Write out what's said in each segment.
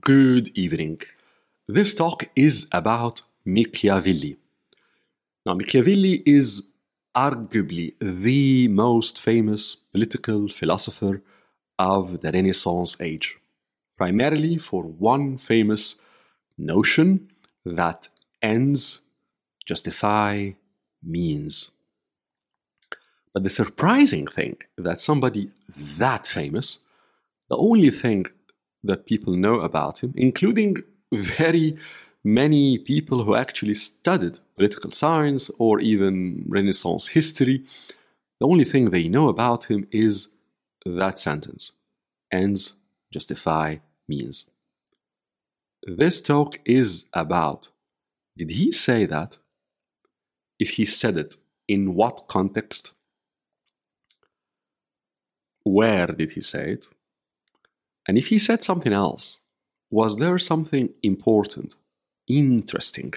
Good evening. This talk is about Machiavelli. Now, Machiavelli is arguably the most famous political philosopher of the Renaissance age, primarily for one famous notion that ends justify means. But the surprising thing that somebody that famous, the only thing that people know about him, including very many people who actually studied political science or even Renaissance history, the only thing they know about him is that sentence ends justify means. This talk is about did he say that? If he said it, in what context? Where did he say it? And if he said something else, was there something important, interesting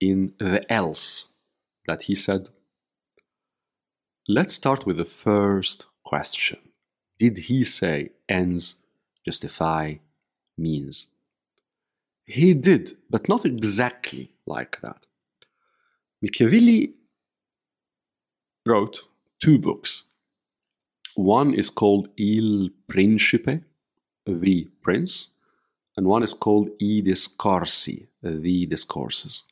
in the else that he said? Let's start with the first question. Did he say ends justify means? He did, but not exactly like that. Machiavelli wrote two books. One is called Il Principe, the Prince, and one is called I Discorsi, the Discourses.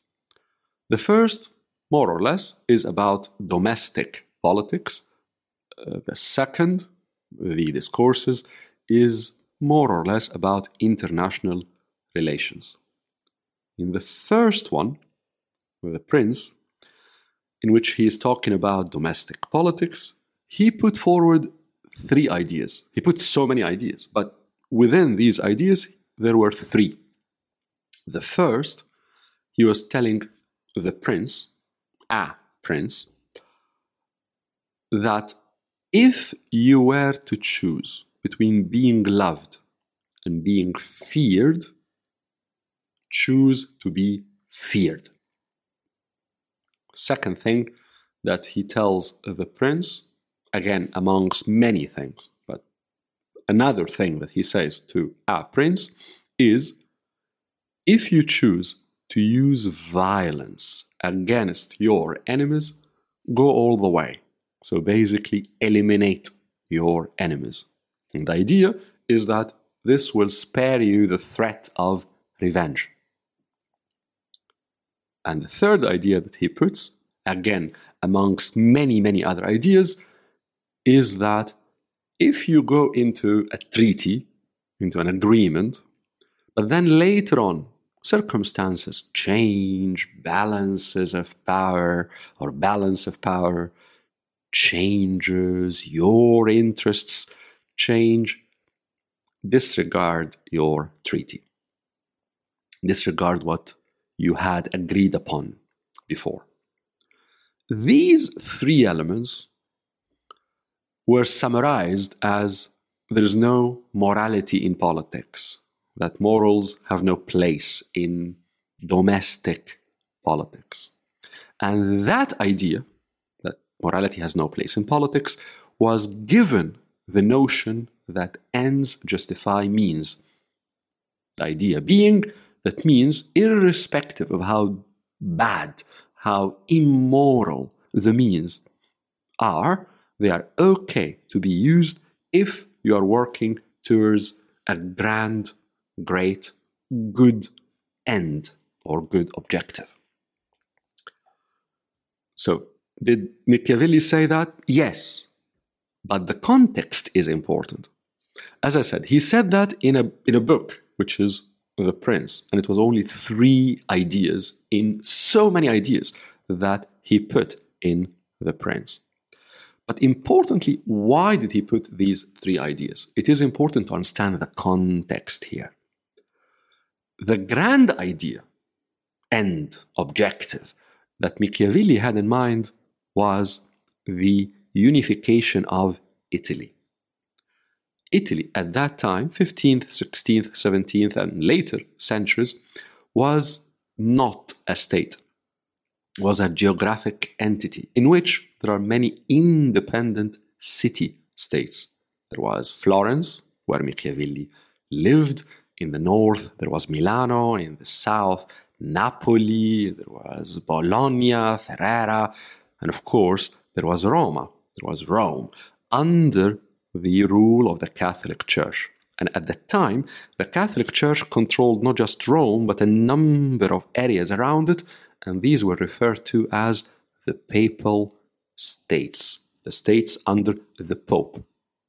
The first, more or less, is about domestic politics. Uh, the second, the Discourses, is more or less about international relations. In the first one, with the prince, in which he is talking about domestic politics, he put forward three ideas. He put so many ideas, but within these ideas, there were three. The first, he was telling the prince, a prince, that if you were to choose between being loved and being feared, choose to be feared. Second thing that he tells the prince, again, amongst many things, another thing that he says to a prince is if you choose to use violence against your enemies, go all the way. So basically, eliminate your enemies. And the idea is that this will spare you the threat of revenge. And the third idea that he puts, again, amongst many, many other ideas, is that if you go into a treaty, into an agreement, but then later on circumstances change, balances of power or balance of power changes, your interests change, disregard your treaty. Disregard what you had agreed upon before. These three elements were summarized as there is no morality in politics, that morals have no place in domestic politics. And that idea, that morality has no place in politics, was given the notion that ends justify means. The idea being that means, irrespective of how bad, how immoral the means are, they are okay to be used if you are working towards a grand, great, good end or good objective. So, did Machiavelli say that? Yes. But the context is important. As I said, he said that in a, in a book, which is The Prince, and it was only three ideas in so many ideas that he put in The Prince. But importantly, why did he put these three ideas? It is important to understand the context here. The grand idea, end, objective, that Machiavelli had in mind was the unification of Italy. Italy at that time, 15th, 16th, 17th, and later centuries, was not a state, was a geographic entity in which there are many independent city states. There was Florence, where Machiavelli lived In the north, there was Milano. In the south, Napoli. There was Bologna, Ferrara. And of course, there was Roma. There was Rome under the rule of the Catholic Church. And at that time, the Catholic Church controlled not just Rome, but a number of areas around it, and these were referred to as the Papal States, the states under the Pope.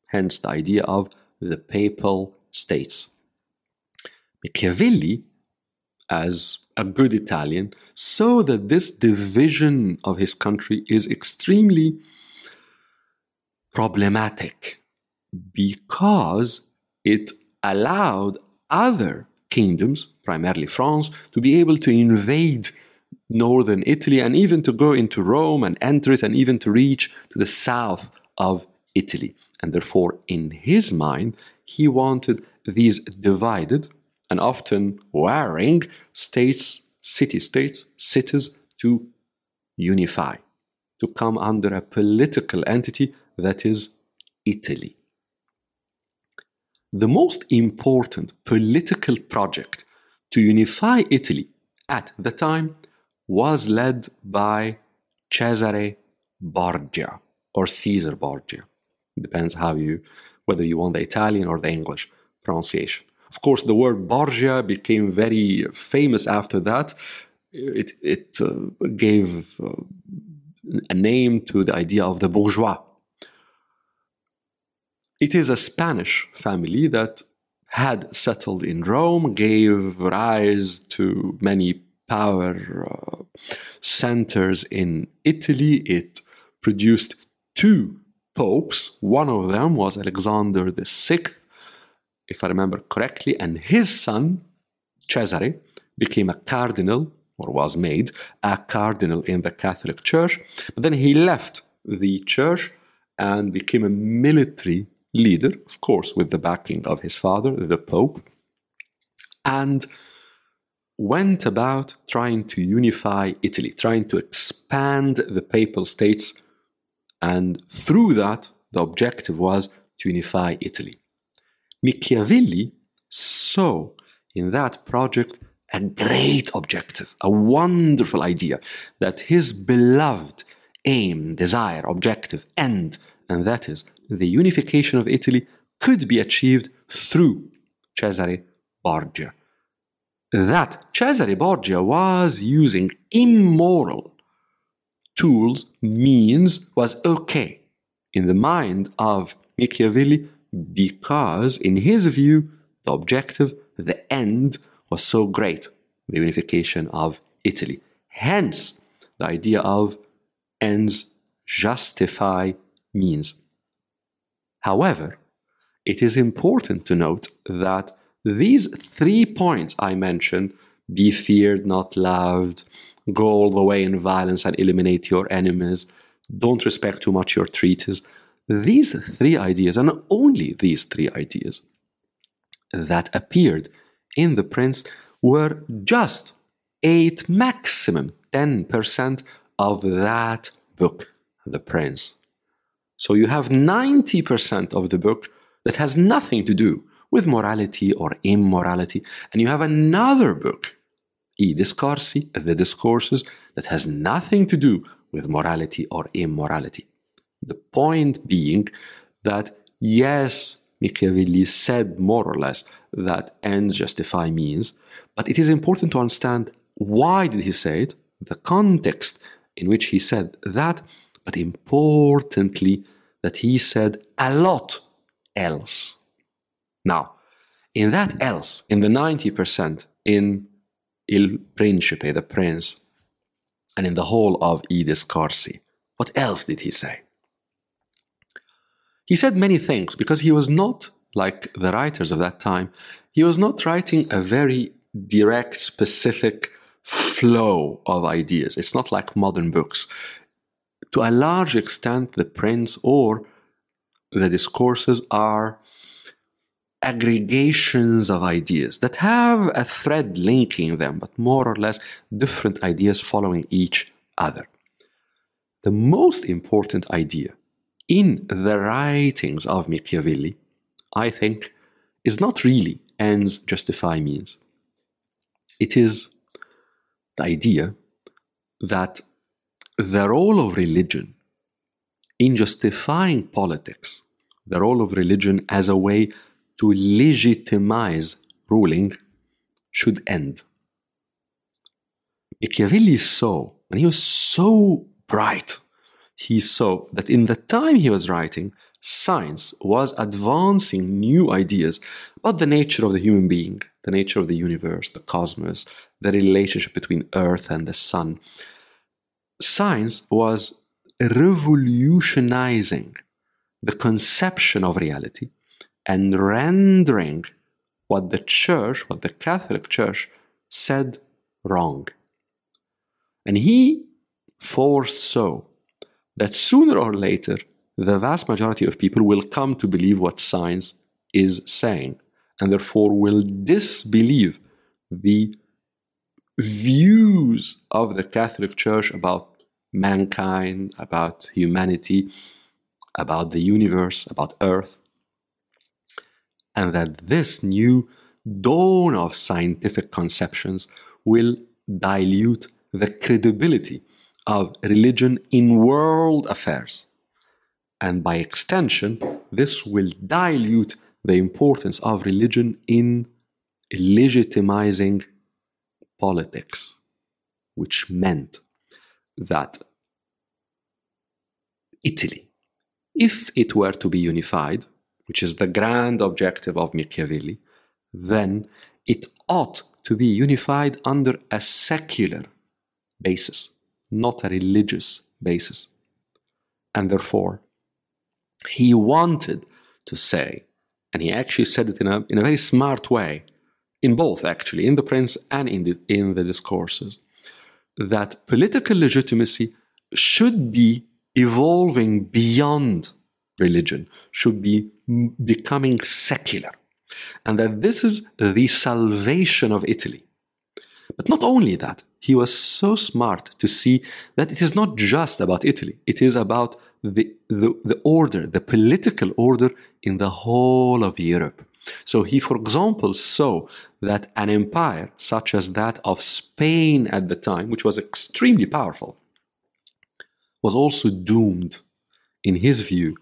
Hence the idea of the Papal States. Machiavelli, as a good Italian, saw that this division of his country is extremely problematic because it allowed other kingdoms, primarily France, to be able to invade northern Italy and even to go into Rome and enter it and even to reach to the south of Italy. And therefore, in his mind, he wanted these divided and often warring states, city states, cities to unify, to come under a political entity that is Italy. The most important political project to unify Italy at the time was led by Cesare Borgia or Caesar Borgia. It Depends how you whether you want the Italian or the English pronunciation. Of course, the word Borgia became very famous after that. It, it uh, gave uh, a name to the idea of the bourgeois. It is a Spanish family that had settled in Rome, gave rise to many power uh, centers in Italy. It produced two popes. One of them was Alexander VI, if I remember correctly, and his son, Cesare, became a cardinal, or was made a cardinal in the Catholic Church. But then he left the church and became a military leader, of course, with the backing of his father, the Pope, and went about trying to unify Italy, trying to expand the papal states. And through that, the objective was to unify Italy. Machiavelli saw in that project a great objective, a wonderful idea that his beloved aim, desire, objective, end, and that is the unification of Italy, could be achieved through Cesare Borgia. That Cesare Borgia was using immoral tools, means, was okay in the mind of Machiavelli because, in his view, the objective, the end, was so great the unification of Italy. Hence, the idea of ends justify means. However, it is important to note that these three points I mentioned be feared, not loved, go all the way in violence and eliminate your enemies, don't respect too much your treaties. These three ideas, and only these three ideas, that appeared in the Prince were just 8, maximum 10% of that book, The Prince. So you have 90% of the book that has nothing to do with morality or immorality, and you have another book, I Discorsi, the Discourses, that has nothing to do with morality or immorality. The point being that yes, Machiavelli said more or less that ends justify means, but it is important to understand why did he say it, the context in which he said that, but importantly, that he said a lot else. Now, in that else, in the 90% in Il Principe, the Prince, and in the whole of I Discorsi, what else did he say? He said many things because he was not like the writers of that time, he was not writing a very direct, specific flow of ideas. It's not like modern books to a large extent, the prince or the discourses are aggregations of ideas that have a thread linking them, but more or less different ideas following each other. The most important idea in the writings of Machiavelli, I think, is not really ends justify means? It is the idea that the role of religion in justifying politics, the role of religion as a way to legitimize ruling, should end. Machiavelli saw, and he was so bright, he saw that in the time he was writing, science was advancing new ideas about the nature of the human being, the nature of the universe, the cosmos, the relationship between Earth and the Sun. Science was revolutionizing the conception of reality and rendering what the church, what the Catholic Church said wrong. And he foresaw that sooner or later the vast majority of people will come to believe what science is saying and therefore will disbelieve the views of the Catholic Church about mankind, about humanity, about the universe, about Earth, and that this new dawn of scientific conceptions will dilute the credibility of religion in world affairs. And by extension, this will dilute the importance of religion in legitimizing politics, which meant that Italy, if it were to be unified, which is the grand objective of Machiavelli, then it ought to be unified under a secular basis, not a religious basis. And therefore, he wanted to say, and he actually said it in a, in a very smart way, in both actually, in the Prince and in the, in the discourses, that political legitimacy should be evolving beyond religion, should be becoming secular, and that this is the salvation of Italy. But not only that, he was so smart to see that it is not just about Italy, it is about the, the, the order, the political order in the whole of Europe. So he, for example, saw that an empire such as that of Spain at the time, which was extremely powerful, was also doomed, in his view,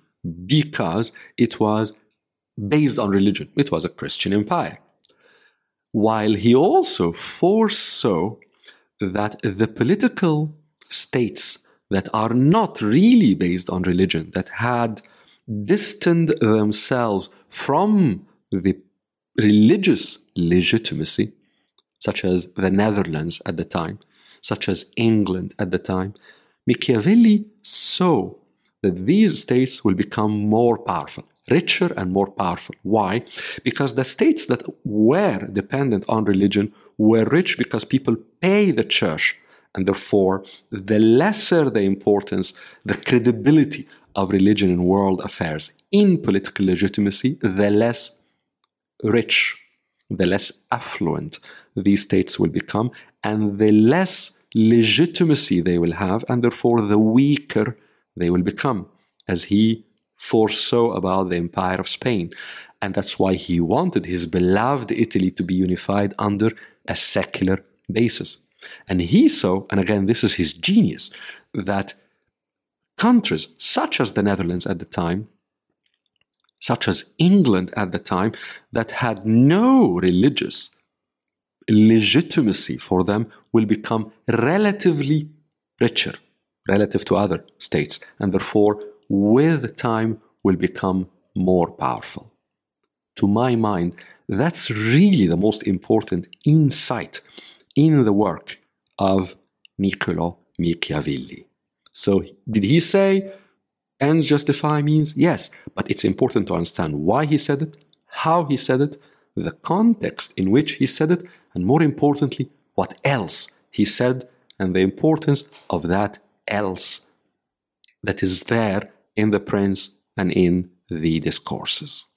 because it was based on religion. It was a Christian empire. While he also foresaw that the political states that are not really based on religion, that had distanced themselves from the religious legitimacy, such as the Netherlands at the time, such as England at the time, Machiavelli saw that these states will become more powerful, richer and more powerful. Why? Because the states that were dependent on religion were rich because people pay the church and therefore, the lesser the importance, the credibility of religion in world affairs in political legitimacy, the less rich, the less affluent these states will become, and the less legitimacy they will have, and therefore the weaker they will become, as he foresaw about the empire of Spain. And that's why he wanted his beloved Italy to be unified under a secular basis. And he saw, and again, this is his genius, that countries such as the Netherlands at the time, such as England at the time, that had no religious legitimacy for them will become relatively richer relative to other states, and therefore, with time, will become more powerful. To my mind, that's really the most important insight in the work of Niccolo Machiavelli. So, did he say ends justify means? Yes, but it's important to understand why he said it, how he said it, the context in which he said it, and more importantly, what else he said, and the importance of that else that is there in the Prince and in the discourses.